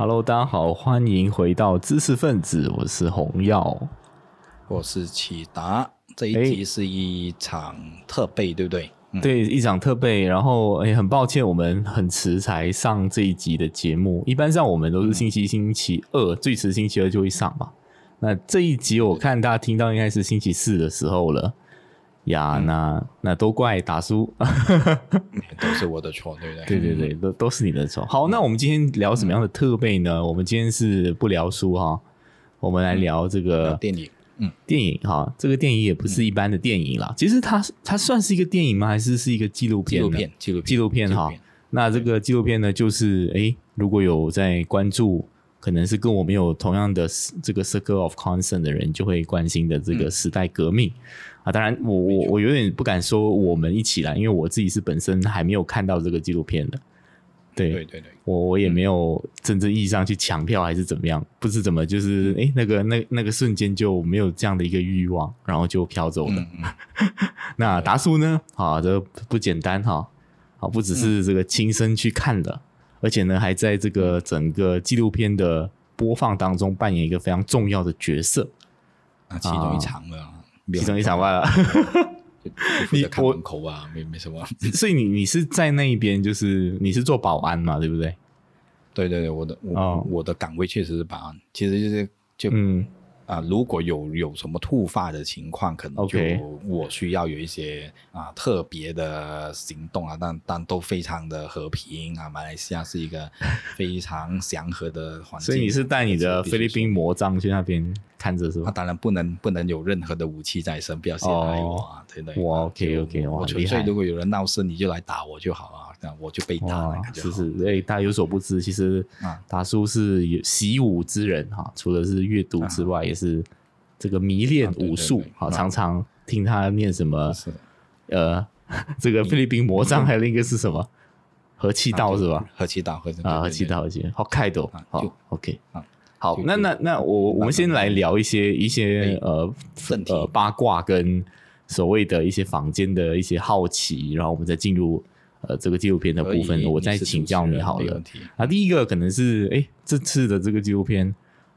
Hello，大家好，欢迎回到知识分子，我是洪耀，我是启达。这一集是一场特备，对不对？对，一场特备。然后，哎，很抱歉，我们很迟才上这一集的节目。一般上我们都是星期星期二，最迟星期二就会上嘛。那这一集我看大家听到应该是星期四的时候了。呀，那那都怪达叔，都是我的错，对不对？对对对，都都是你的错。好，那我们今天聊什么样的特备呢？我们今天是不聊书哈，我们来聊这个电影。嗯，电影哈，这个电影也不是一般的电影啦。其实它它算是一个电影吗？还是是一个纪录片？纪录片，纪录纪录片哈。那这个纪录片呢，就是哎，如果有在关注，可能是跟我们有同样的这个 circle of concern 的人，就会关心的这个时代革命。啊，当然，我我我有点不敢说我们一起来，因为我自己是本身还没有看到这个纪录片的。对对对，我我也没有真正意义上去抢票还是怎么样，不知怎么就是哎，那个那那个瞬间就没有这样的一个欲望，然后就飘走了。那达叔呢？啊，这不简单哈，啊，不只是这个亲身去看的，而且呢，还在这个整个纪录片的播放当中扮演一个非常重要的角色。那其中一场了。其中一场外了，你看门口啊，没没什么。所以你你是在那一边，就是你是做保安嘛，对不对？对对对，我的我我的岗位确实是保安，其实就是就嗯。啊，如果有有什么突发的情况，可能就我需要有一些啊特别的行动啊，但但都非常的和平啊。马来西亚是一个 非常祥和的环境，所以你是带你的菲律宾魔杖去那边看着是吧？那当然不能不能有任何的武器在身，不要陷害我啊，对不对？哇，OK OK，我纯粹如果有人闹事，你就来打我就好了。那我就被打了，是是，哎，大家有所不知，其实达叔是有习武之人哈，除了是阅读之外，也是这个迷恋武术，好，常常听他念什么，呃，这个菲律宾魔杖，还有另一个是什么？和气道是吧？和气道，和啊，和气道，和气，好开斗，好，OK，好，那那那我我们先来聊一些一些呃呃八卦跟所谓的一些坊间的一些好奇，然后我们再进入。呃，这个纪录片的部分，我再请教你好了。啊，第一个可能是，哎，这次的这个纪录片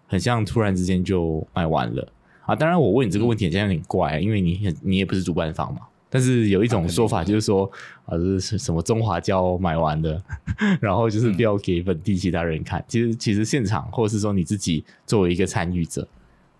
很像突然之间就卖完了啊。当然，我问你这个问题，好像有点怪，因为你很你也不是主办方嘛。但是有一种说法就是说，啊，这是什么中华胶买完的，然后就是不要给本地其他人看。其实，其实现场或者是说你自己作为一个参与者，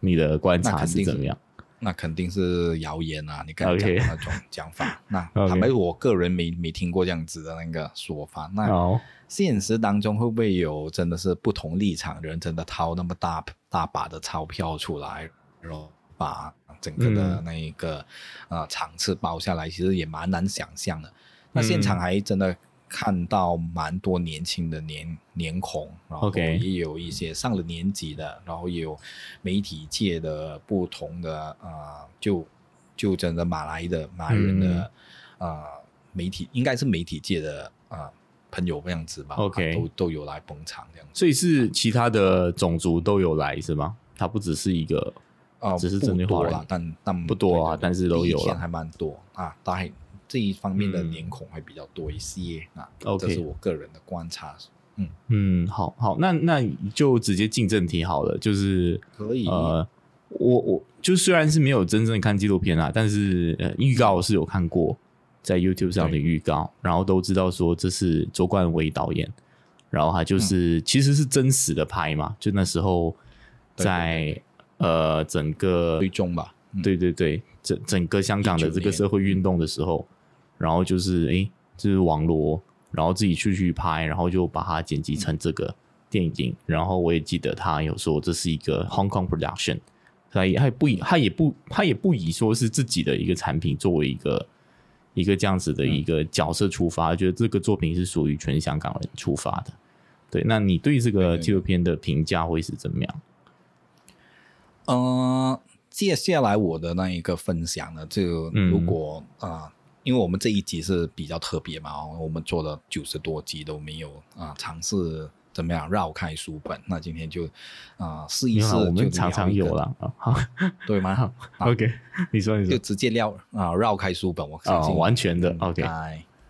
你的观察是怎么样？那肯定是谣言啊！你刚讲的那种讲法，那坦白我个人没没听过这样子的那个说法。那现实当中会不会有真的是不同立场的人真的掏那么大大把的钞票出来，然后把整个的那一个呃场次包下来？其实也蛮难想象的。那现场还真的。看到蛮多年轻的年年孔，然后也有一些上了年纪的，然后也有媒体界的不同的啊，就就整个马来的马来人的啊媒体，应该是媒体界的啊朋友这样子吧，OK，都都有来捧场这样，所以是其他的种族都有来是吗？它不只是一个啊，只是针对华人，但但不多啊，但是都有了，还蛮多啊，大概。这一方面的脸孔会比较多一些啊，这是我个人的观察。嗯。嗯，好好，那那就直接进正题好了，就是可以。呃，我我就虽然是没有真正看纪录片啊，但是呃预告是有看过，在 YouTube 上的预告，然后都知道说这是周冠威导演，然后他就是其实是真实的拍嘛，就那时候在呃整个最终吧，对对对，整整个香港的这个社会运动的时候。然后就是哎，就是网罗，然后自己去去拍，然后就把它剪辑成这个电影。然后我也记得他有说这是一个 Hong Kong production，他也他也不以他也不他也不以说是自己的一个产品作为一个一个这样子的一个角色出发，觉得这个作品是属于全香港人出发的。对，那你对这个纪录片的评价会是怎么样？嗯，接下来我的那一个分享呢，就如果啊。因为我们这一集是比较特别嘛，我们做了九十多集都没有啊，尝试怎么样绕开书本。那今天就啊试一试，我们常常有了啊，好，对吗？OK，你说你说，就直接绕啊绕开书本，我啊完全的 OK。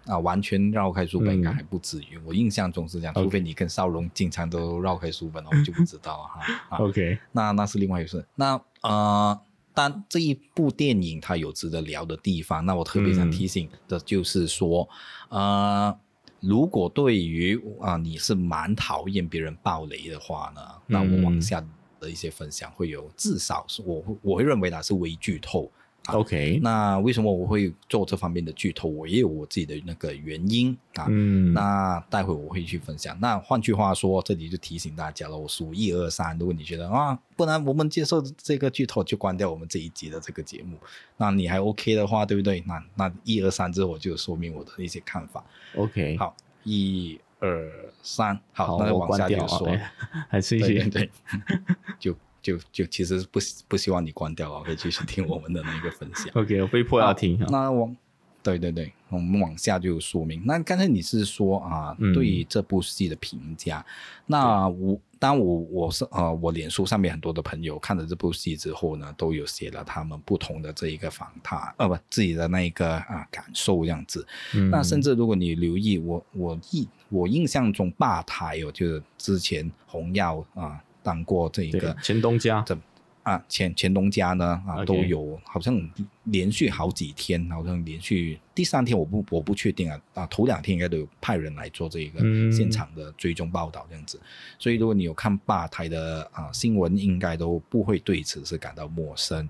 啊，完全绕开书本应该还不至于。我印象中是这样，除非你跟少龙经常都绕开书本，我就不知道了哈。OK，那那是另外一回事。那呃，但这一部电影它有值得聊的地方，那我特别想提醒的就是说，呃，如果对于啊你是蛮讨厌别人爆雷的话呢，那我往下的一些分享会有，至少是我我会认为它是微剧透。OK，那为什么我会做这方面的剧透？我也有我自己的那个原因啊。嗯，那待会我会去分享。那换句话说，这里就提醒大家了，我数一二三，如果你觉得啊，不然我们接受这个剧透就关掉我们这一集的这个节目，那你还 OK 的话，对不对？那那一二三之后我就说明我的一些看法。OK，好，一二三，好，那就往下就说，还是一些对，就。就就其实不不希望你关掉啊，可以继续听我们的那个分享。OK，我被迫要听。那我对对对，我们往下就说明。那刚才你是说啊，对这部戏的评价。那我当我我是呃，我脸书上面很多的朋友看了这部戏之后呢，都有写了他们不同的这一个访谈，呃不自己的那一个啊感受这样子。那甚至如果你留意我我印我印象中吧台哦，就是之前红药啊。当过这一个前东家，这啊前前东家呢啊都有，好像连续好几天，好像连续第三天我不我不确定啊啊头两天应该都有派人来做这个现场的追踪报道这样子，所以如果你有看吧台的啊新闻，应该都不会对此是感到陌生。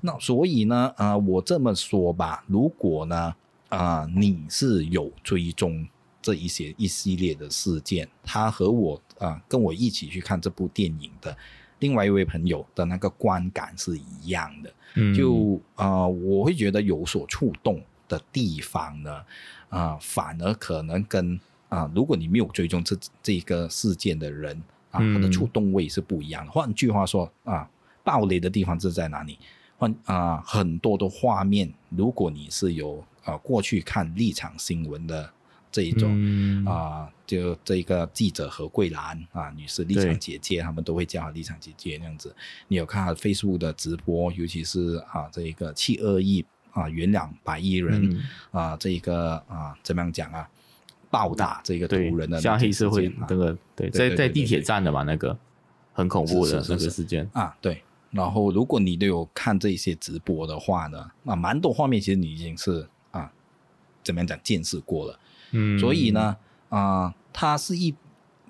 那所以呢啊我这么说吧，如果呢啊你是有追踪。这一些一系列的事件，他和我啊跟我一起去看这部电影的另外一位朋友的那个观感是一样的，就啊我会觉得有所触动的地方呢，啊反而可能跟啊如果你没有追踪这这个事件的人啊，他的触动位是不一样的。换句话说啊，暴雷的地方是在哪里？换啊很多的画面，如果你是有啊过去看立场新闻的。这一种啊，就这一个记者何桂兰啊女士，立场姐姐，他们都会叫她立场姐姐那样子。你有看 Facebook 的直播，尤其是啊这一个七二亿啊原两百亿人啊这一个啊怎么样讲啊暴打这个途人的像黑社会那个对在在地铁站的嘛那个很恐怖的那个事件啊对。然后如果你都有看这些直播的话呢，那蛮多画面其实你已经是啊怎么样讲见识过了。嗯，所以呢，啊，它是一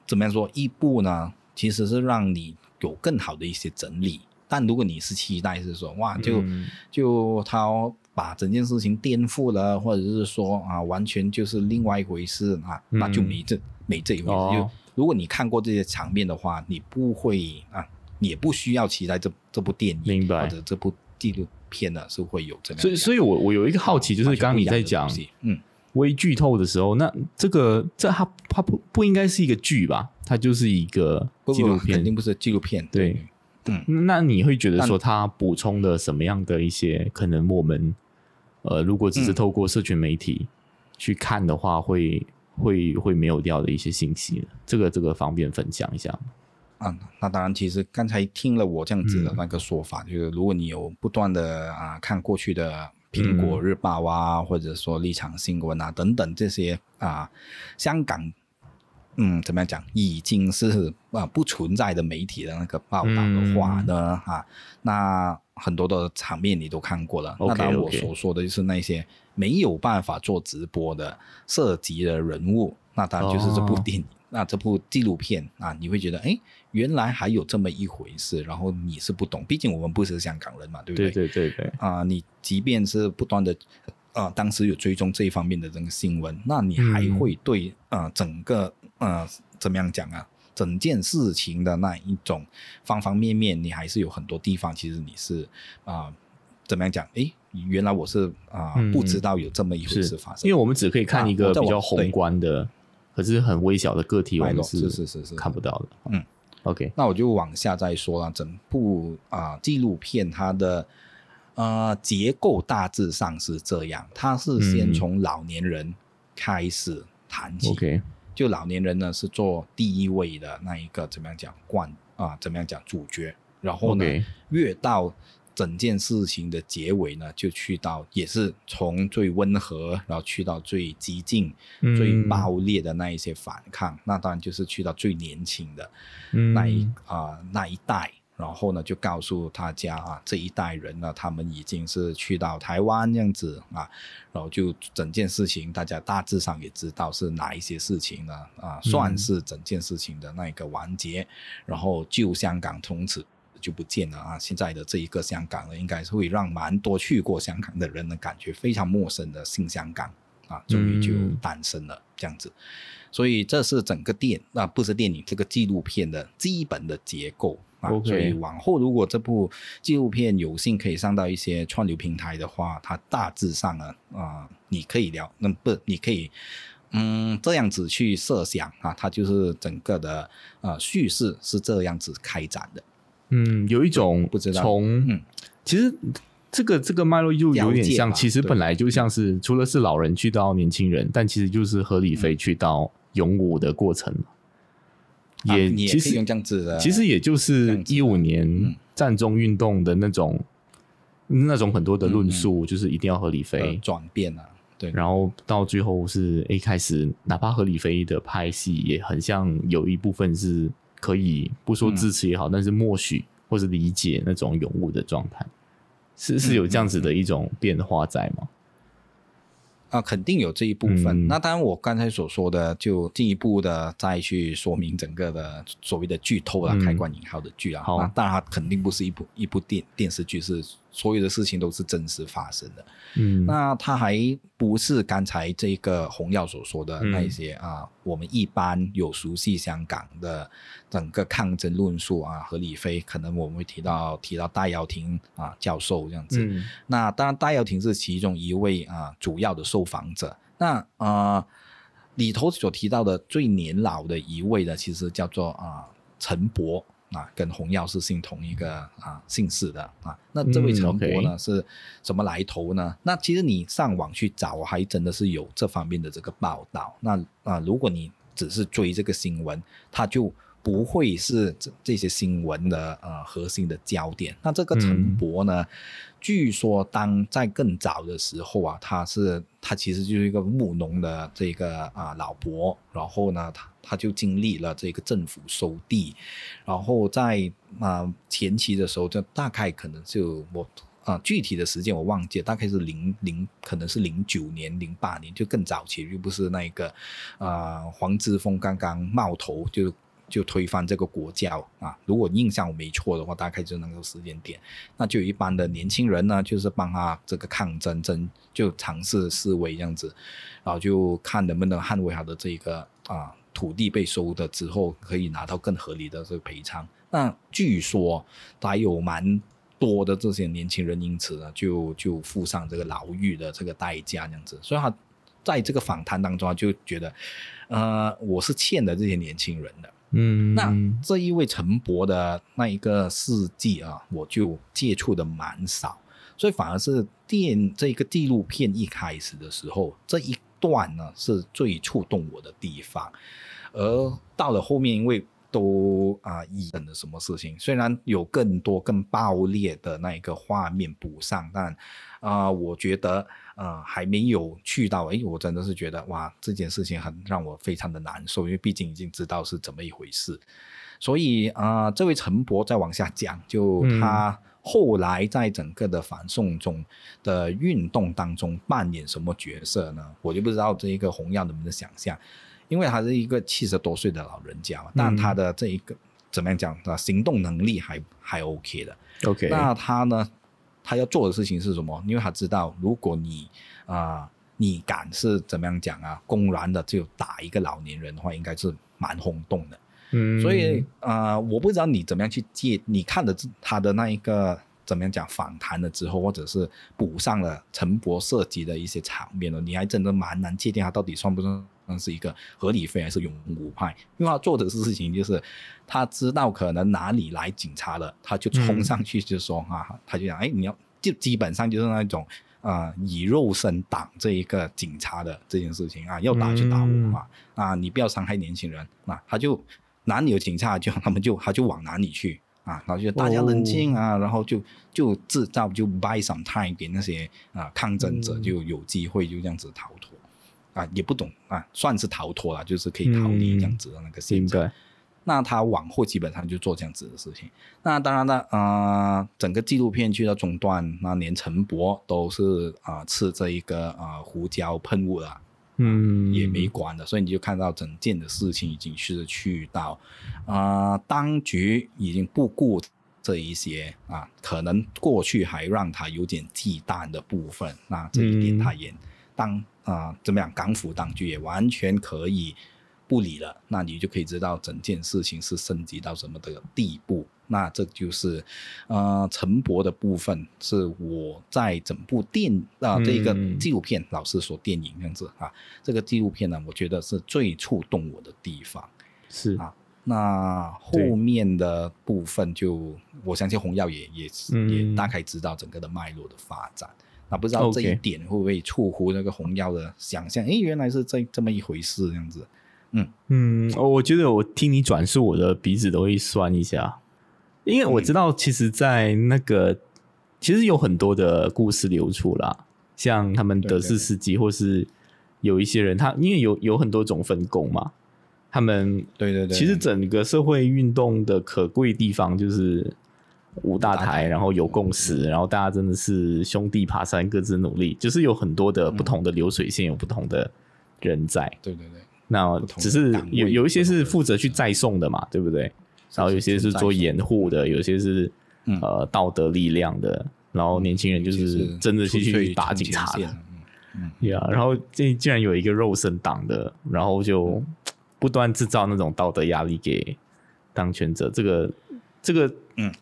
怎么样说？一部呢，其实是让你有更好的一些整理。但如果你是期待是说，哇，就就他把整件事情颠覆了，或者是说啊，完全就是另外一回事啊，那就没这没这一回事。就如果你看过这些场面的话，你不会啊，也不需要期待这这部电影或者这部纪录片呢是会有这样。所以，所以我我有一个好奇，就是刚刚你在讲，嗯。微剧透的时候，那这个这它它不不应该是一个剧吧？它就是一个纪录片，肯定不是纪录片。对，嗯，那你会觉得说它补充了什么样的一些可能？我们呃，如果只是透过社群媒体去看的话，会会会没有掉的一些信息这个这个方便分享一下吗？啊，那当然，其实刚才听了我这样子的那个说法，就是如果你有不断的啊看过去的。苹果日报啊，或者说立场新闻啊，等等这些啊，香港，嗯，怎么样讲，已经是啊不存在的媒体的那个报道的话呢，啊，那很多的场面你都看过了。那当然，我所说的就是那些没有办法做直播的涉及的人物，那当然就是这部电影。那这部纪录片啊，你会觉得哎，原来还有这么一回事，然后你是不懂，毕竟我们不是香港人嘛，对不对？对对对对。啊，你即便是不断的啊，当时有追踪这一方面的这个新闻，那你还会对啊整个呃怎么样讲啊，整件事情的那一种方方面面，你还是有很多地方，其实你是啊怎么样讲？哎，原来我是啊不知道有这么一回事发生，因为我们只可以看一个比较宏观的。可是很微小的个体，我们是是是是看不到的。嗯，OK，那我就往下再说了。整部啊纪录片它的呃结构大致上是这样，它是先从老年人开始谈起。OK，就老年人呢是做第一位的那一个怎么样讲冠啊？怎么样讲主角？然后呢越到整件事情的结尾呢，就去到也是从最温和，然后去到最激进、最暴烈的那一些反抗。那当然就是去到最年轻的那一啊那一代。然后呢，就告诉大家啊，这一代人呢，他们已经是去到台湾这样子啊。然后就整件事情，大家大致上也知道是哪一些事情呢？啊，算是整件事情的那一个完结。然后旧香港从此。就不见了啊！现在的这一个香港呢，应该是会让蛮多去过香港的人呢感觉非常陌生的新香港啊，终于就诞生了这样子。所以这是整个电啊，不是电影，这个纪录片的基本的结构啊。所以往后如果这部纪录片有幸可以上到一些串流平台的话，它大致上呢啊，你可以聊，那不你可以嗯这样子去设想啊，它就是整个的呃叙事是这样子开展的。嗯，有一种不知道。从，其实这个这个脉络就有点像，其实本来就像是除了是老人去到年轻人，但其实就是何李飞去到勇武的过程也其实用这样子的，其实也就是一五年战中运动的那种那种很多的论述，就是一定要何李飞转变啊，对，然后到最后是一开始，哪怕何李飞的拍戏也很像有一部分是。可以不说支持也好，但是默许或者理解那种永物的状态，是是有这样子的一种变化在吗？啊，肯定有这一部分。那当然，我刚才所说的，就进一步的再去说明整个的所谓的剧透了，开关引号的剧啊。那当然，它肯定不是一部一部电电视剧，是所有的事情都是真实发生的。嗯，那他还不是刚才这个洪耀所说的那一些啊，我们一般有熟悉香港的整个抗争论述啊，何李飞可能我们会提到提到戴耀廷啊教授这样子。那当然，戴耀廷是其中一位啊主要的受访者。那啊里头所提到的最年老的一位呢，其实叫做啊陈伯。啊，跟洪耀是姓同一个啊姓氏的啊。那这位陈伯呢是什么来头呢？那其实你上网去找，还真的是有这方面的这个报道。那啊，如果你只是追这个新闻，他就不会是这这些新闻的呃核心的焦点。那这个陈伯呢？据说，当在更早的时候啊，他是他其实就是一个务农的这个啊老伯，然后呢，他他就经历了这个政府收地，然后在啊前期的时候，就大概可能就我啊具体的时间我忘记了，大概是零零可能是零九年、零八年，就更早期，又不是那个啊黄之锋刚刚冒头就。就推翻这个国教啊！如果印象没错的话，大概就那个时间点，那就一般的年轻人呢，就是帮他这个抗争，争就尝试示威这样子，然后就看能不能捍卫他的这个啊土地被收的之后，可以拿到更合理的这个赔偿。那据说还有蛮多的这些年轻人因此呢，就就付上这个牢狱的这个代价这样子。所以他在这个访谈当中就觉得，呃，我是欠的这些年轻人的。嗯，那这一位陈伯的那一个事迹啊，我就接触的蛮少，所以反而是电这个纪录片一开始的时候这一段呢是最触动我的地方，而到了后面，因为都啊以等的什么事情，虽然有更多更爆裂的那一个画面补上，但啊，我觉得。呃，还没有去到，哎，我真的是觉得哇，这件事情很让我非常的难受，因为毕竟已经知道是怎么一回事，所以啊，这位陈伯再往下讲，就他后来在整个的反送中的运动当中扮演什么角色呢？我就不知道这一个洪耀能不能想象，因为他是一个七十多岁的老人家嘛，但他的这一个怎么样讲啊，行动能力还还 OK 的，OK，那他呢？他要做的事情是什么？因为他知道，如果你啊，你敢是怎么样讲啊，公然的就打一个老年人的话，应该是蛮轰动的。嗯，所以啊，我不知道你怎么样去借，你看的他的那一个怎么样讲访谈了之后，或者是补上了陈博涉及的一些场面了，你还真的蛮难界定他到底算不算。是一个合理非还是勇武派？因为他做的事情就是，他知道可能哪里来警察了，他就冲上去就说啊，他就讲哎，你要就基本上就是那种啊，以肉身挡这一个警察的这件事情啊，要打就打我嘛啊，你不要伤害年轻人啊，他就哪里有警察就他们就他就往哪里去啊，然后就大家冷静啊，然后就就制造就 buy some time 给那些啊抗争者就有机会就这样子逃脱啊，也不懂啊，算是逃脱了，就是可以逃离这样子的那个现状。那他往后基本上就做这样子的事情。那当然了，呃，整个纪录片去到中段，那连陈博都是啊吃这一个啊胡椒喷雾了。嗯，也没管的，所以你就看到整件的事情已经是去到，啊，当局已经不顾这一些啊，可能过去还让他有点忌惮的部分，那这一点他也当啊怎么样，港府当局也完全可以不理了，那你就可以知道整件事情是升级到什么的地步。那这就是，呃，陈博的部分是我在整部电啊这一个纪录片，老师说电影这样子啊，这个纪录片呢，我觉得是最触动我的地方。是啊，那后面的部分就我相信洪耀也也也大概知道整个的脉络的发展。那不知道这一点会不会出乎那个洪耀的想象？哎，原来是这这么一回事这样子。嗯嗯，我觉得我听你转述，我的鼻子都会酸一下。因为我知道，其实，在那个其实有很多的故事流出啦，像他们德式司机，或是有一些人，他因为有有很多种分工嘛，他们对对对，其实整个社会运动的可贵地方就是五大台，然后有共识，然后大家真的是兄弟爬山，各自努力，就是有很多的不同的流水线，有不同的人在，对对对，那只是有有一些是负责去载送的嘛，对不对？然后有些是做掩护的，有些是呃道德力量的，然后年轻人就是真的去去打警察的，嗯，呀，然后这竟然有一个肉身党的，然后就不断制造那种道德压力给当权者，这个这个嗯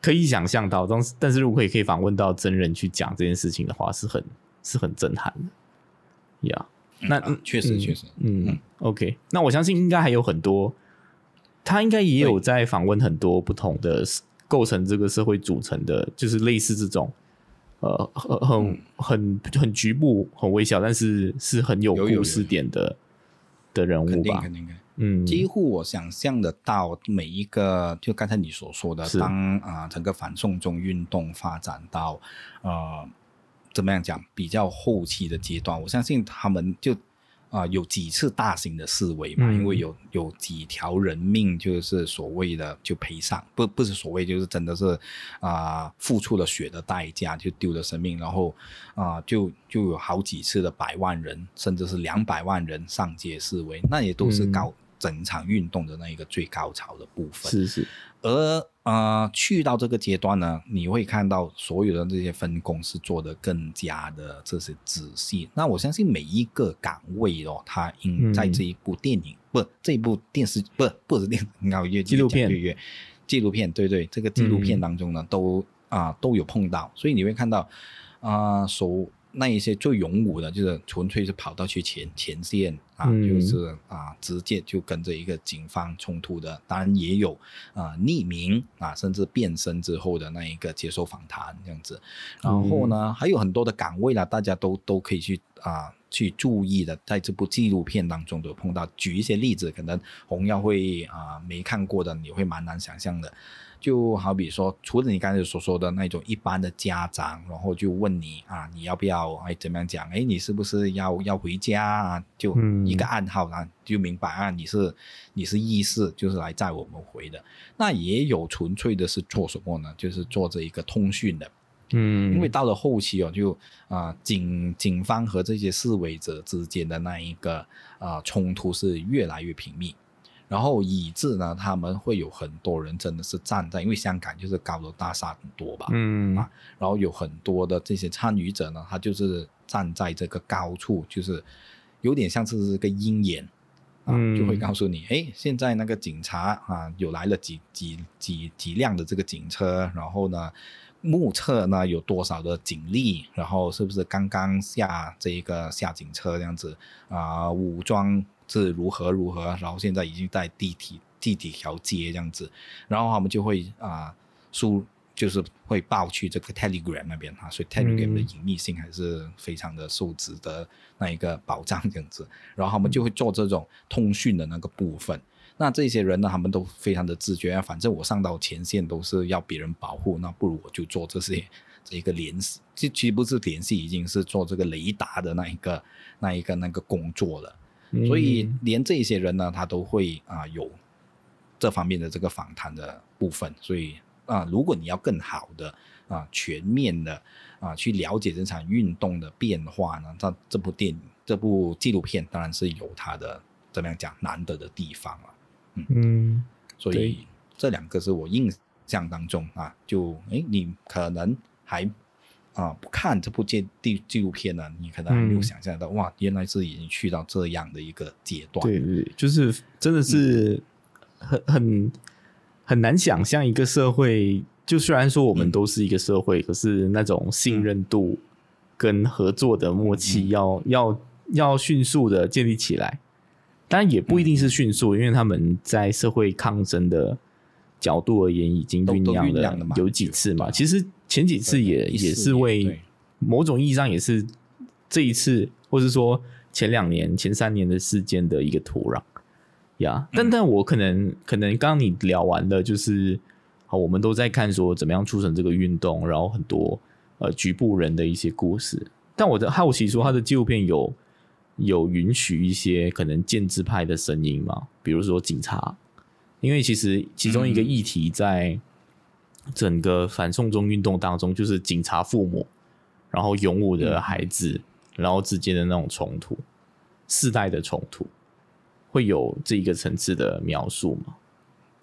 可以想象到，但是但是如果可以可以访问到真人去讲这件事情的话，是很是很震撼的，呀，那确实确实，嗯，OK，那我相信应该还有很多。他应该也有在访问很多不同的构成这个社会组成的，就是类似这种，呃，很很很很局部、很微小，但是是很有故事点的的人物吧？肯定，嗯，几乎我想象得到每一个，就刚才你所说的，当啊整个反送中运动发展到呃怎么样讲比较后期的阶段，我相信他们就。啊，有几次大型的示威嘛？因为有有几条人命，就是所谓的就赔上，不不是所谓，就是真的是啊，付出了血的代价，就丢了生命，然后啊，就就有好几次的百万人，甚至是两百万人上街示威，那也都是搞整场运动的那一个最高潮的部分。是是。而呃，去到这个阶段呢，你会看到所有的这些分工是做的更加的这些仔细。那我相信每一个岗位哦，它应在这一部电影不这一部电视不不是电影，要越纪录片越纪录片，对对，这个纪录片当中呢，都啊都有碰到，所以你会看到啊所。那一些最勇武的，就是纯粹是跑到去前前线啊，就是啊，直接就跟着一个警方冲突的。当然也有啊，匿名啊，甚至变身之后的那一个接受访谈这样子。然后呢，还有很多的岗位啦，大家都都可以去啊去注意的，在这部纪录片当中都碰到。举一些例子，可能红耀会啊没看过的，你会蛮难想象的。就好比说，除了你刚才所说的那种一般的家长，然后就问你啊，你要不要？哎，怎么样讲？哎，你是不是要要回家啊？就一个暗号啊，就明白啊，你是你是意思就是来载我们回的。那也有纯粹的是做什么呢？就是做这一个通讯的。嗯，因为到了后期哦，就啊警警方和这些示威者之间的那一个啊冲突是越来越频密。然后以致呢，他们会有很多人真的是站在，因为香港就是高楼大厦很多吧，嗯啊，然后有很多的这些参与者呢，他就是站在这个高处，就是有点像是个鹰眼啊，就会告诉你，哎，现在那个警察啊，有来了几几几几辆的这个警车，然后呢，目测呢有多少的警力，然后是不是刚刚下这一个下警车这样子啊，武装。是如何如何，然后现在已经在地铁地铁条街这样子，然后他们就会啊输，就是会报去这个 Telegram 那边哈，所以 Telegram 的隐秘性还是非常的受值得那一个保障这样子，然后他们就会做这种通讯的那个部分。那这些人呢，他们都非常的自觉啊，反正我上到前线都是要别人保护，那不如我就做这些 这一个联系，这其实不是联系，已经是做这个雷达的那一个那一个那个工作了。所以连这些人呢，他都会啊有这方面的这个访谈的部分。所以啊，如果你要更好的啊全面的啊去了解这场运动的变化呢，那这部电影、这部纪录片当然是有它的怎么样讲难得的地方了。嗯，所以这两个是我印象当中啊，就哎，你可能还啊不看这部纪纪纪录片呢，你可能还没有想象到哇，原来是已经去到这样的一个阶段。对对，就是真的是很很很难想象一个社会，就虽然说我们都是一个社会，可是那种信任度跟合作的默契要要要迅速的建立起来。当然也不一定是迅速，因为他们在社会抗争的角度而言，已经酝酿了有几次嘛。其实前几次也也是为某种意义上也是这一次，或是说前两年、前三年的事件的一个土壤呀。但但我可能可能刚刚你聊完的，就是好，我们都在看说怎么样促成这个运动，然后很多呃局部人的一些故事。但我的好奇说，他的纪录片有。有允许一些可能建制派的声音吗？比如说警察，因为其实其中一个议题在整个反送中运动当中，就是警察父母，然后勇武的孩子，然后之间的那种冲突，世代的冲突，会有这一个层次的描述吗？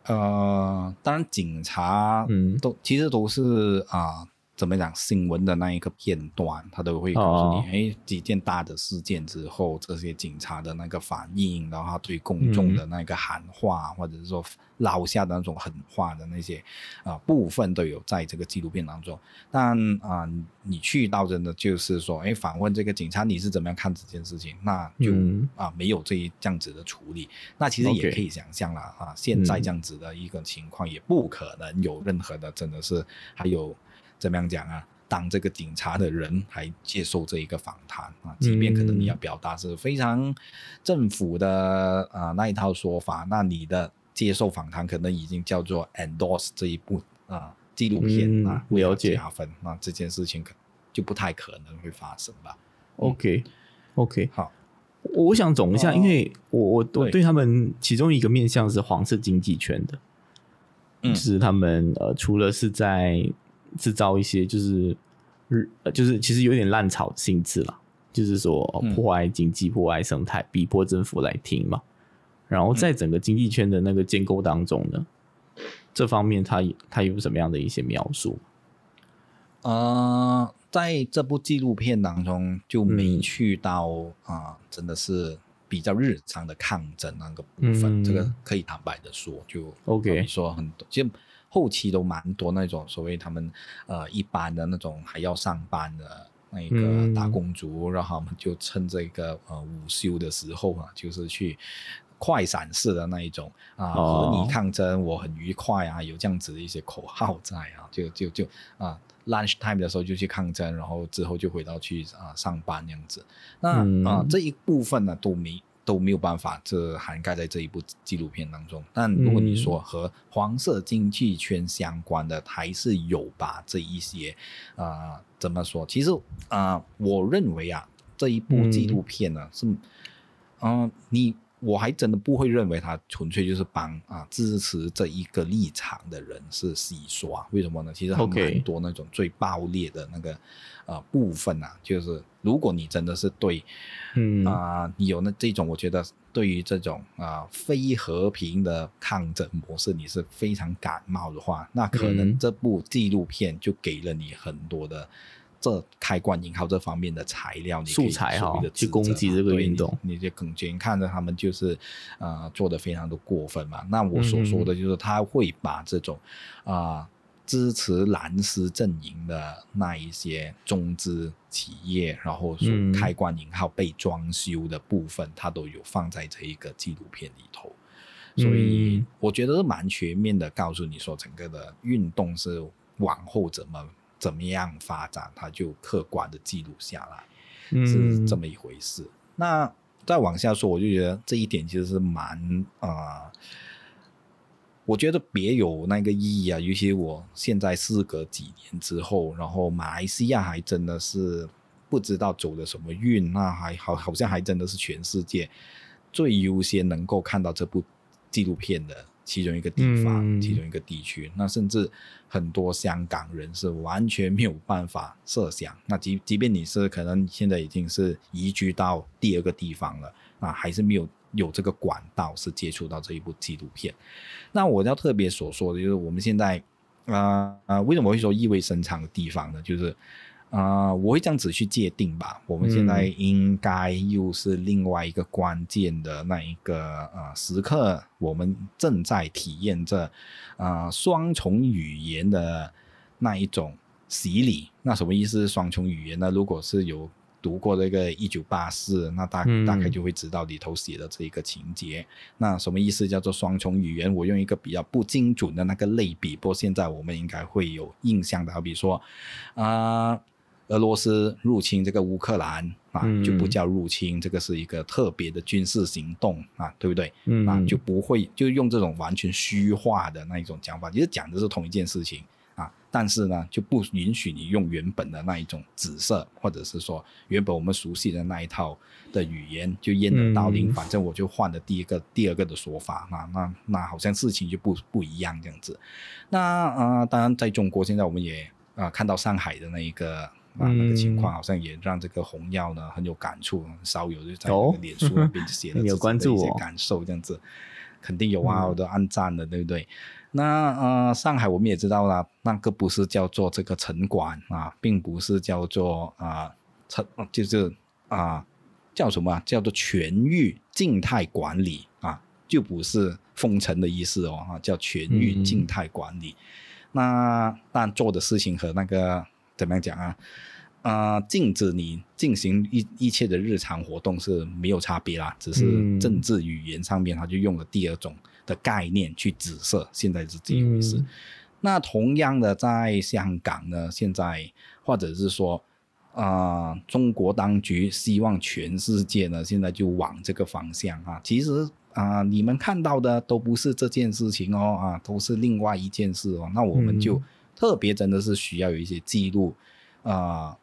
呃，当然，警察嗯，都其实都是啊。怎么讲新闻的那一个片段，他都会告诉你，哎，几件大的事件之后，这些警察的那个反应，然后他对公众的那个喊话，或者是说捞下的那种狠话的那些啊部分，都有在这个纪录片当中。但啊，你去到真的就是说，哎，访问这个警察，你是怎么样看这件事情？那就啊，没有这一这样子的处理。那其实也可以想象了啊，现在这样子的一个情况，也不可能有任何的，真的是还有。怎么样讲啊？当这个警察的人还接受这一个访谈啊，即便可能你要表达是非常政府的啊那一套说法，那你的接受访谈可能已经叫做 endorse 这一部啊纪录片啊，了解。加分，那这件事情可就不太可能会发生吧？OK，OK，好，我想总一下，因为我我我对。他们其中一个面向是黄色经济圈的，就是他们呃除了是在制造一些就是日就是其实有点烂草性质了，就是说破坏经济、破坏生态，逼迫政府来听嘛。然后在整个经济圈的那个建构当中呢，这方面他他有什么样的一些描述？呃，在这部纪录片当中就没去到啊，真的是比较日常的抗争那个部分，这个可以坦白的说，就 OK 说很多就。后期都蛮多那种所谓他们呃一般的那种还要上班的那个打工族，然后他们就趁这个呃午休的时候啊，就是去快闪式的那一种啊和你抗争，我很愉快啊，有这样子的一些口号在啊，就就就啊 lunch time 的时候就去抗争，然后之后就回到去啊上班这样子。那啊这一部分呢都没。都没有办法这涵盖在这一部纪录片当中。但如果你说和黄色经济圈相关的，还是有吧？这一些啊，怎么说？其实啊，我认为啊，这一部纪录片呢是，嗯，你。我还真的不会认为他纯粹就是帮啊支持这一个立场的人是洗刷，为什么呢？其实很多那种最爆裂的那个呃部分啊，就是如果你真的是对，嗯啊，你有那这种，我觉得对于这种啊非和平的抗争模式，你是非常感冒的话，那可能这部纪录片就给了你很多的。这开关引号这方面的材料，你素材哈，去攻击这个运动，你就更觉看着他们就是，呃，做的非常的过分嘛。那我所说的就是他会把这种啊支持蓝丝阵营的那一些中资企业，然后说开关引号被装修的部分，它都有放在这一个纪录片里头。所以我觉得是蛮全面的，告诉你说整个的运动是往后怎么。怎么样发展，它就客观的记录下来，是这么一回事。那再往下说，我就觉得这一点其实是蛮啊，我觉得别有那个意义啊。尤其我现在事隔几年之后，然后马来西亚还真的是不知道走的什么运，那还好好像还真的是全世界最优先能够看到这部纪录片的。其中一个地方，其中一个地区，那甚至很多香港人是完全没有办法设想。那即即便你是可能现在已经是移居到第二个地方了，那还是没有有这个管道是接触到这一部纪录片。那我要特别所说的就是，我们现在啊啊，为什么会说意味深长的地方呢？就是。啊，我会这样子去界定吧。我们现在应该又是另外一个关键的那一个呃时刻，我们正在体验着啊双重语言的那一种洗礼。那什么意思？双重语言呢？如果是有读过这个《一九八四》，那大大概就会知道里头写的这一个情节。那什么意思？叫做双重语言。我用一个比较不精准的那个类比，不过现在我们应该会有印象的，好比说啊。俄罗斯入侵这个乌克兰啊，就不叫入侵，这个是一个特别的军事行动啊，对不对？啊，就不会就用这种完全虚化的那一种讲法，其实讲的是同一件事情啊，但是呢，就不允许你用原本的那一种紫色，或者是说原本我们熟悉的那一套的语言，就掩耳盗铃，反正我就换了第一个、第二个的说法，那那那好像事情就不不一样这样子。那啊，当然在中国现在我们也啊看到上海的那一个。啊，那个情况好像也让这个红药呢很有感触，稍有就在脸书那边写了 自己的一些感受，这样子肯定有啊，我都按赞了，对不对？那呃，上海我们也知道了，那个不是叫做这个城管啊，并不是叫做啊城，就是啊叫什么？叫做全域静态管理啊，就不是封城的意思哦，啊，叫全域静态管理。那但做的事情和那个。怎么样讲啊？啊，禁止你进行一一切的日常活动是没有差别啦，只是政治语言上面他就用了第二种的概念去指色，现在是这一回事。那同样的，在香港呢，现在或者是说啊，中国当局希望全世界呢，现在就往这个方向啊。其实啊，你们看到的都不是这件事情哦，啊，都是另外一件事哦。那我们就。特别真的是需要有一些记录，啊，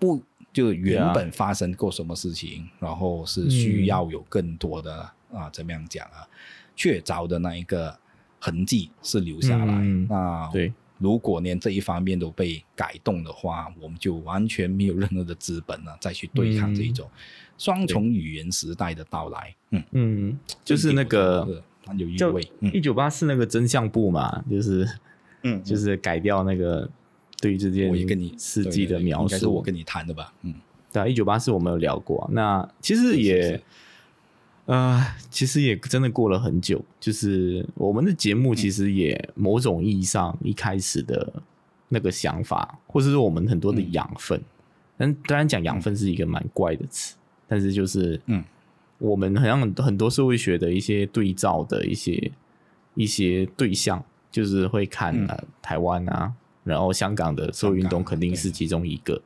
不就原本发生过什么事情，然后是需要有更多的啊，怎么样讲啊，确凿的那一个痕迹是留下来。那对，如果连这一方面都被改动的话，我们就完全没有任何的资本了，再去对抗这一种双重语言时代的到来。嗯。嗯，就是那个有意味，一九八四那个真相部嘛，就是。嗯，就是改掉那个对于这件事迹的描述，应该是我跟你谈的吧？嗯，对啊，一九八四我们有聊过，那其实也，呃，其实也真的过了很久。就是我们的节目其实也某种意义上一开始的那个想法，或者说我们很多的养分，但当然讲养分是一个蛮怪的词，但是就是嗯，我们好像很多社会学的一些对照的一些一些对象。就是会看呃台湾啊，然后香港的社会运动肯定是其中一个，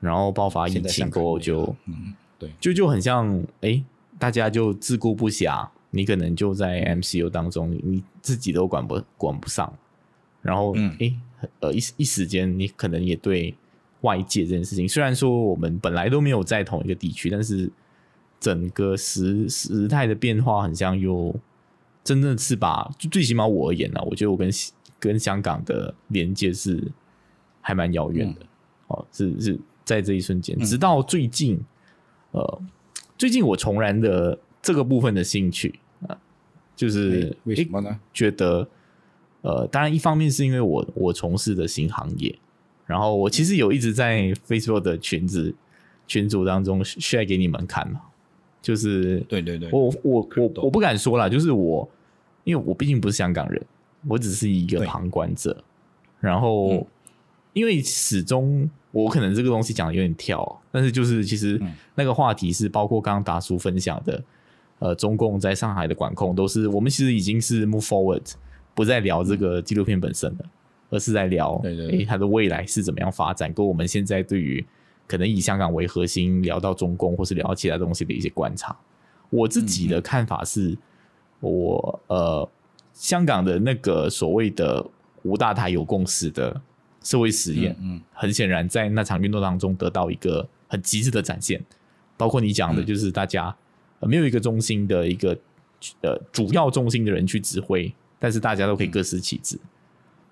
然后爆发疫情过后就，嗯，对，就就很像哎，大家就自顾不暇，你可能就在 MCU 当中，你自己都管不管不上，然后哎，呃一一时间你可能也对外界这件事情，虽然说我们本来都没有在同一个地区，但是整个时时态的变化很像又。真正是把，就最起码我而言呢，我觉得我跟跟香港的连接是还蛮遥远的，哦，是是在这一瞬间，直到最近，呃，最近我重燃的这个部分的兴趣啊，就是为什么呢？觉得，呃，当然一方面是因为我我从事的新行业，然后我其实有一直在 Facebook 的群子群组当中 share 给你们看嘛。就是对对对，我我我我不敢说啦，就是我，因为我毕竟不是香港人，我只是一个旁观者。然后，因为始终我可能这个东西讲的有点跳，但是就是其实那个话题是包括刚刚达叔分享的，呃，中共在上海的管控都是我们其实已经是 move forward，不再聊这个纪录片本身了，而是在聊诶它的未来是怎么样发展，跟我们现在对于。可能以香港为核心聊到中共，或是聊到其他东西的一些观察。我自己的看法是，我呃，香港的那个所谓的五大台有共识的社会实验，嗯，很显然在那场运动当中得到一个很极致的展现。包括你讲的，就是大家没有一个中心的一个呃主要中心的人去指挥，但是大家都可以各司其职。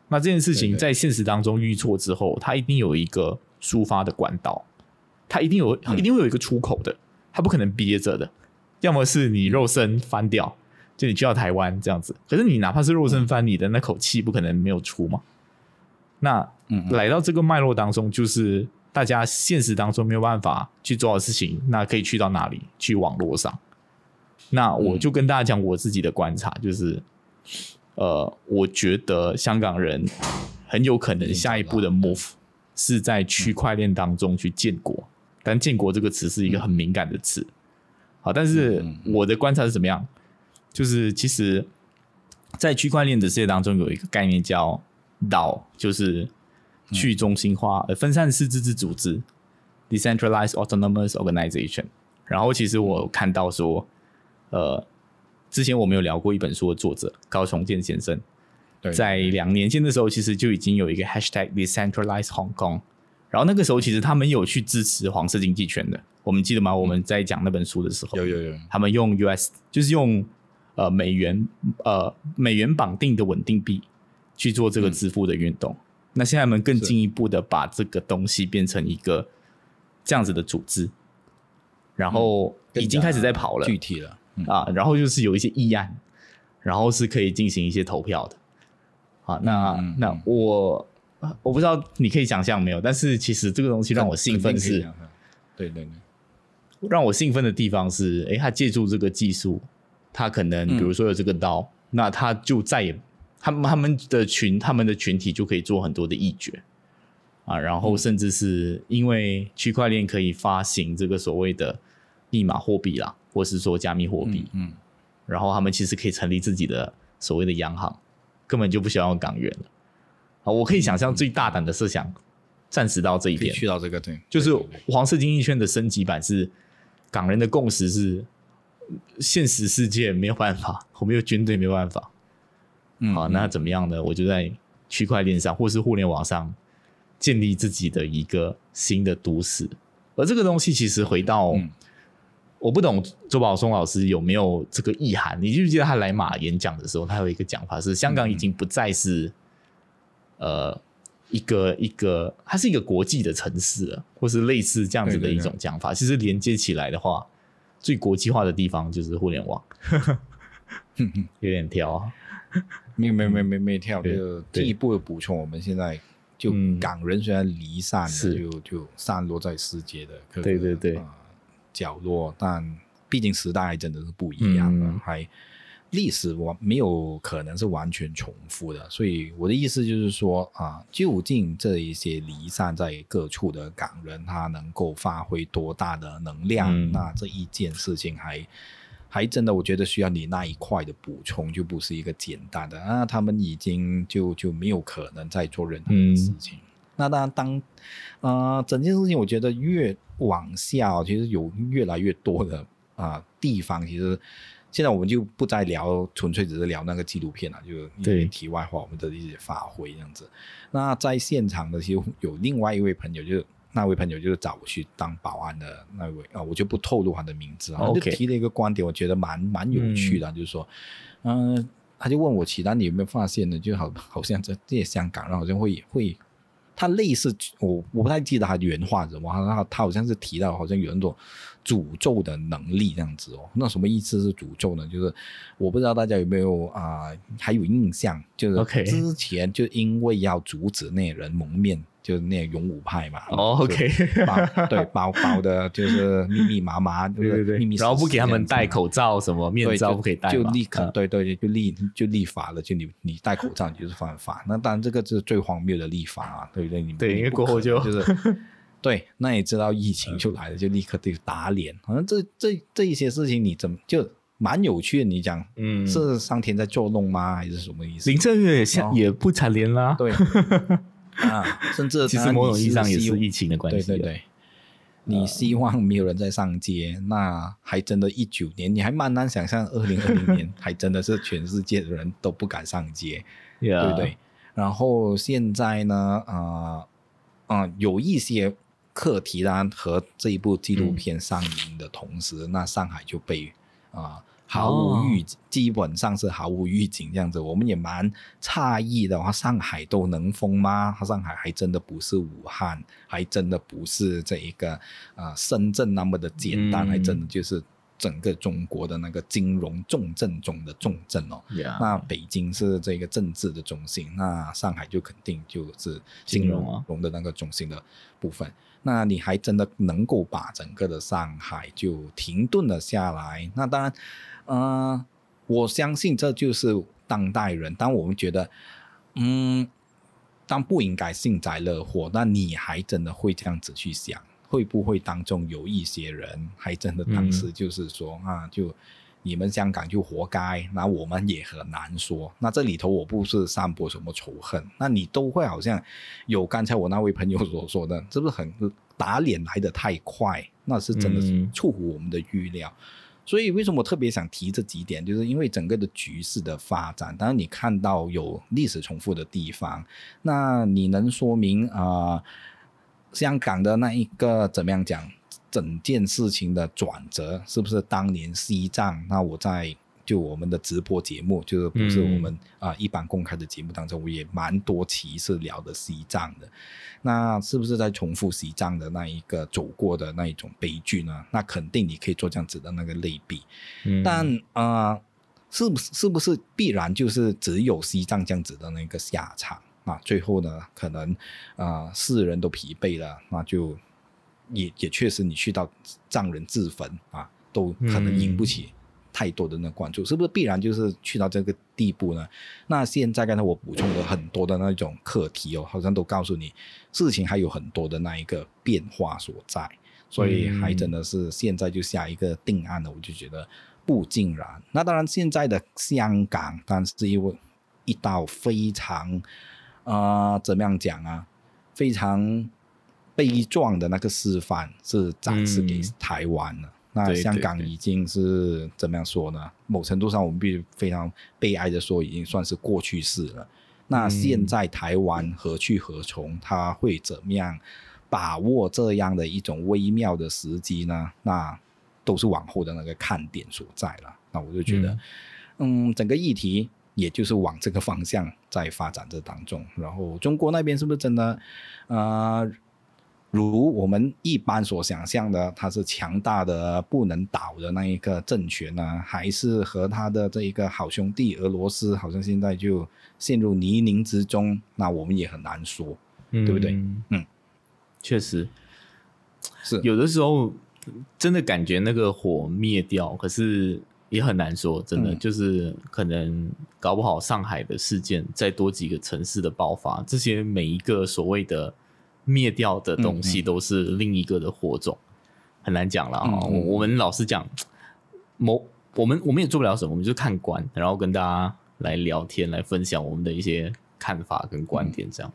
那这件事情在现实当中遇挫之后，它一定有一个抒发的管道，它一定有一定会有一个出口的，它不可能憋着的。要么是你肉身翻掉，就你去到台湾这样子。可是你哪怕是肉身翻，你的那口气不可能没有出嘛。那来到这个脉络当中，就是大家现实当中没有办法去做的事情，那可以去到哪里？去网络上。那我就跟大家讲我自己的观察，就是，呃，我觉得香港人很有可能下一步的 move 是在区块链当中去建国，但建国这个词是一个很敏感的词。好，但是我的观察是怎么样？就是其实，在区块链的世界当中，有一个概念叫“岛”，就是去中心化、呃分散式自治组织 （decentralized autonomous organization）。然后，其实我看到说，呃，之前我们有聊过一本书的作者高崇建先生，在两年前的时候，其实就已经有一个 hashtag decentralized Hong Kong。然后那个时候，其实他们有去支持黄色经济圈的。我们记得吗？我们在讲那本书的时候，有有有，他们用 US 就是用呃美元呃美元绑定的稳定币去做这个支付的运动。那现在我们更进一步的把这个东西变成一个这样子的组织，然后已经开始在跑了，具体了啊。然后就是有一些议案，然后是可以进行一些投票的。好，那那我我不知道你可以想象没有，但是其实这个东西让我兴奋是，对对对。让我兴奋的地方是，哎，他借助这个技术，他可能比如说有这个刀，那他就再也他们他们的群他们的群体就可以做很多的议决啊，然后甚至是因为区块链可以发行这个所谓的密码货币啦，或是说加密货币，嗯，然后他们其实可以成立自己的所谓的央行，根本就不需要港元了啊！我可以想象最大胆的设想，暂时到这一点，去到这个对，就是黄色经济圈的升级版是。港人的共识是，现实世界没有办法，我们有军队没办法。嗯，好，那怎么样呢？我就在区块链上或是互联网上建立自己的一个新的都市。而这个东西其实回到，我不懂周宝松老师有没有这个意涵？你记不记得他来马演讲的时候，他有一个讲法是：香港已经不再是，呃。一个一个，它是一个国际的城市了，或是类似这样子的一种讲法。其实连接起来的话，最国际化的地方就是互联网。有点挑啊，没没没没没跳。就进一步的补充，我们现在就港人虽然离散了，就就散落在世界的对对对角落，但毕竟时代真的是不一样了，还。历史完没有可能是完全重复的，所以我的意思就是说啊，究竟这一些离散在各处的港人，他能够发挥多大的能量？那这一件事情还还真的，我觉得需要你那一块的补充，就不是一个简单的啊。他们已经就就没有可能再做任何事情。那当然，当呃整件事情，我觉得越往下，其实有越来越多的啊地方，其实。现在我们就不再聊，纯粹只是聊那个纪录片了，就对题外话，我们的一些发挥这样子。那在现场的时候，有另外一位朋友，就是那位朋友就是找我去当保安的那位啊，我就不透露他的名字啊，就提了一个观点，我觉得蛮蛮有趣的，就是说，嗯，他就问我，其他你有没有发现呢？就好好像在这些香港人好像会会。他类似我我不太记得他原话什么，他他好像是提到好像有那种诅咒的能力这样子哦。那什么意思是诅咒呢？就是我不知道大家有没有啊还有印象，就是之前就因为要阻止那人蒙面。就是那勇武派嘛，哦，OK，对，包包的就是密密麻麻，对对对，密密，然后不给他们戴口罩，什么面罩不可以戴，就立刻，对对，就立就立法了，就你你戴口罩你就是犯法。那当然这个是最荒谬的立法啊，对不对？你对，因为过后就就是，对，那也知道疫情就来了，就立刻得打脸。好像这这这一些事情，你怎么就蛮有趣的？你讲，嗯，是上天在作弄吗？还是什么意思？林正月也像也不蝉联啦，对。啊，甚至其实某种意义上也是疫情的关系。对对对，你希望没有人在上街，那还真的，一九年你还蛮难想象，二零二零年还真的是全世界的人都不敢上街，对不对？然后现在呢，啊啊，有一些课题呢和这一部纪录片上映的同时，那上海就被啊。毫无预，基本上是毫无预警这样子，我们也蛮诧异的。话上海都能封吗？上海还真的不是武汉，还真的不是这一个啊深圳那么的简单，还真的就是整个中国的那个金融重镇中的重镇哦。那北京是这个政治的中心，那上海就肯定就是金融融的那个中心的部分。那你还真的能够把整个的上海就停顿了下来？那当然。嗯，我相信这就是当代人。当我们觉得，嗯，当不应该幸灾乐祸，那你还真的会这样子去想？会不会当中有一些人还真的当时就是说啊，就你们香港就活该？那我们也很难说。那这里头我不是散播什么仇恨，那你都会好像有刚才我那位朋友所说的，是不是很打脸来的太快？那是真的是出乎我们的预料。所以，为什么我特别想提这几点？就是因为整个的局势的发展，当然你看到有历史重复的地方，那你能说明啊，香港的那一个怎么样讲整件事情的转折，是不是当年西藏？那我在。就我们的直播节目，就是不是我们啊一般公开的节目当中，我也蛮多期是聊的西藏的。那是不是在重复西藏的那一个走过的那一种悲剧呢？那肯定你可以做这样子的那个类比。但啊，是不是是不是必然就是只有西藏这样子的那个下场啊？最后呢，可能啊世人都疲惫了，那就也也确实你去到藏人自焚啊，都可能赢不起。太多的那关注，是不是必然就是去到这个地步呢？那现在刚才我补充了很多的那种课题哦，好像都告诉你，事情还有很多的那一个变化所在，所以还真的是现在就下一个定案了，我就觉得不尽然。那当然，现在的香港，但是因为一道非常啊，怎么样讲啊，非常悲壮的那个示范，是展示给台湾了。那香港已经是怎么样说呢？某程度上，我们必须非常悲哀的说，已经算是过去式了。那现在台湾何去何从？他会怎么样把握这样的一种微妙的时机呢？那都是往后的那个看点所在了。那我就觉得，嗯，整个议题也就是往这个方向在发展这当中。然后中国那边是不是真的，啊？如我们一般所想象的，它是强大的不能倒的那一个政权呢，还是和他的这一个好兄弟俄罗斯，好像现在就陷入泥泞之中？那我们也很难说，对不对？嗯，确实是有的时候真的感觉那个火灭掉，可是也很难说，真的就是可能搞不好上海的事件再多几个城市的爆发，这些每一个所谓的。灭掉的东西都是另一个的火种，很难讲了啊！我们老实讲，某我们我们也做不了什么，我们就看官，然后跟大家来聊天，来分享我们的一些看法跟观点，这样。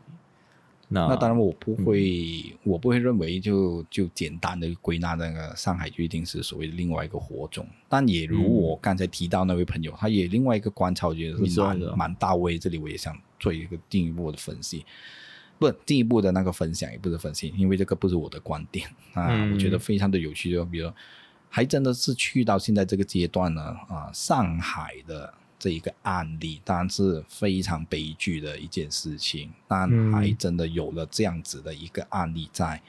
那那当然，我不会，我不会认为就就简单的归纳那个上海就一定是所谓的另外一个火种。但也如我刚才提到那位朋友，他也另外一个观察，我觉得是蛮蛮到位。这里我也想做一个进一步的分析。不进一步的那个分享也不是分析，因为这个不是我的观点啊，我觉得非常的有趣。就比如，还真的是去到现在这个阶段呢啊，上海的这一个案例当然是非常悲剧的一件事情，但还真的有了这样子的一个案例在，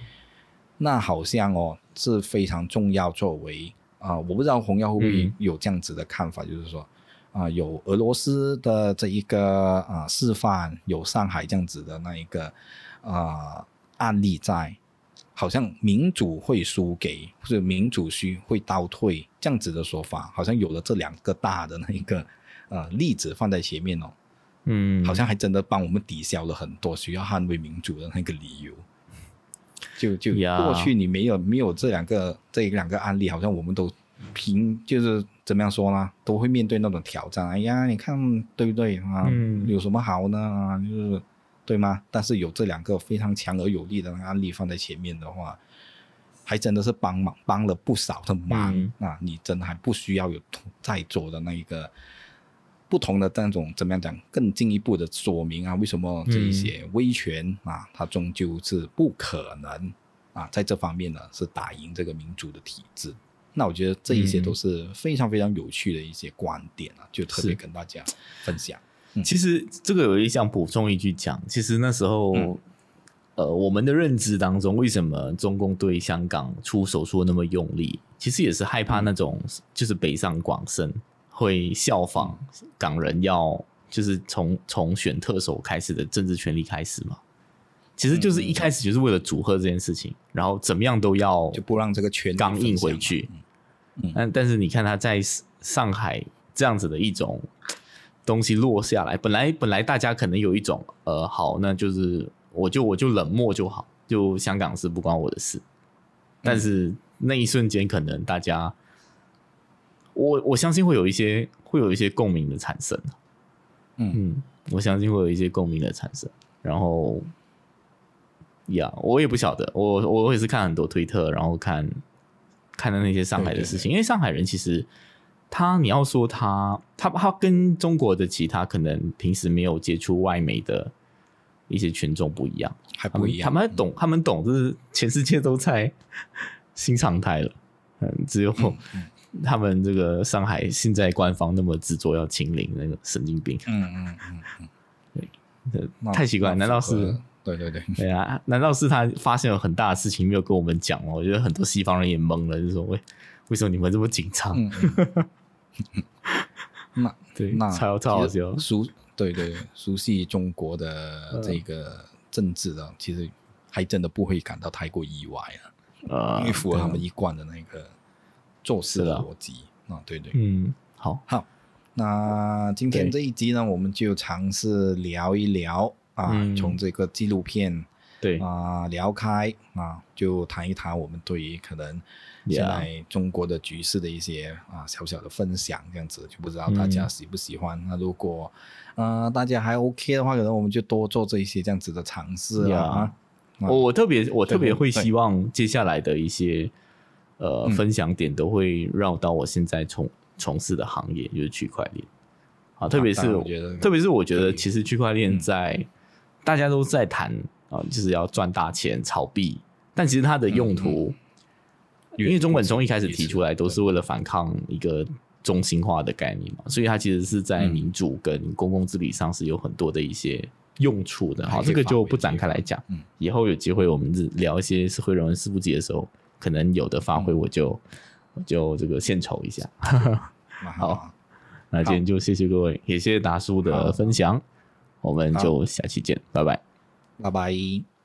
那好像哦是非常重要。作为啊，我不知道红药会不会有这样子的看法，就是说。啊，有俄罗斯的这一个啊示范，有上海这样子的那一个啊案例在，好像民主会输给，或者民主需会倒退这样子的说法，好像有了这两个大的那一个呃例子放在前面哦，嗯，好像还真的帮我们抵消了很多需要捍卫民主的那个理由。就就过去你没有没有这两个这两个案例，好像我们都凭就是。怎么样说呢？都会面对那种挑战。哎呀，你看对不对啊？有什么好呢？啊，就是对吗？但是有这两个非常强而有力的案例放在前面的话，还真的是帮忙帮了不少的忙啊！你真的还不需要有在座的那一个不同的那种怎么样讲更进一步的说明啊？为什么这一些威权啊，它终究是不可能啊，在这方面呢是打赢这个民主的体制？那我觉得这一些都是非常非常有趣的一些观点啊，就特别跟大家分享。其实这个有一项补充一句讲，其实那时候。呃，我们的认知当中，为什么中共对香港出手出那么用力？其实也是害怕那种，就是北上广深会效仿港人，要就是从从选特首开始的政治权利开始嘛。其实就是一开始就是为了组合这件事情，然后怎么样都要就不让这个权刚硬回去。但但是你看他在上海这样子的一种东西落下来，本来本来大家可能有一种呃，好，那就是。我就我就冷漠就好，就香港是不关我的事。但是那一瞬间，可能大家，我我相信会有一些会有一些共鸣的产生。嗯嗯，我相信会有一些共鸣的产生。然后，呀，我也不晓得，我我也是看很多推特，然后看看到那些上海的事情。因为上海人其实他，你要说他他他跟中国的其他可能平时没有接触外媒的。一些群众不一样，还不一样。他们懂，他们懂，就是全世界都在新常态了。嗯，只有 他们这个上海现在官方那么执着要清零，那个神经病。嗯嗯嗯嗯，太奇怪。难道是？对对对，对啊。难道是他发现有很大的事情没有跟我们讲吗？我觉得很多西方人也懵了，就说为为什么你们这么紧张？那对，超超好笑。对对，熟悉中国的这个政治的，其实还真的不会感到太过意外了，啊，因为符合他们一贯的那个做事的逻辑啊，对对，嗯，好，好，那今天这一集呢，我们就尝试聊一聊啊，从这个纪录片对啊聊开啊，就谈一谈我们对于可能。现在中国的局势的一些啊小小的分享，这样子就不知道大家喜不喜欢。那如果呃大家还 OK 的话，可能我们就多做这一些这样子的尝试啊。我我特别我特别会希望接下来的一些呃分享点都会绕到我现在从从事的行业，就是区块链啊。特别是我觉得，特别是我觉得，其实区块链在大家都在谈啊，就是要赚大钱炒币，但其实它的用途。因为中本聪一开始提出来都是为了反抗一个中心化的概念嘛，所以它其实是在民主跟公共治理上是有很多的一些用处的。好，这个就不展开来讲。嗯，以后有机会我们聊一些社会人文四部级的时候，可能有的发挥，我就就这个献丑一下。好，那今天就谢谢各位，也谢谢达叔的分享，我们就下期见，拜拜，拜拜。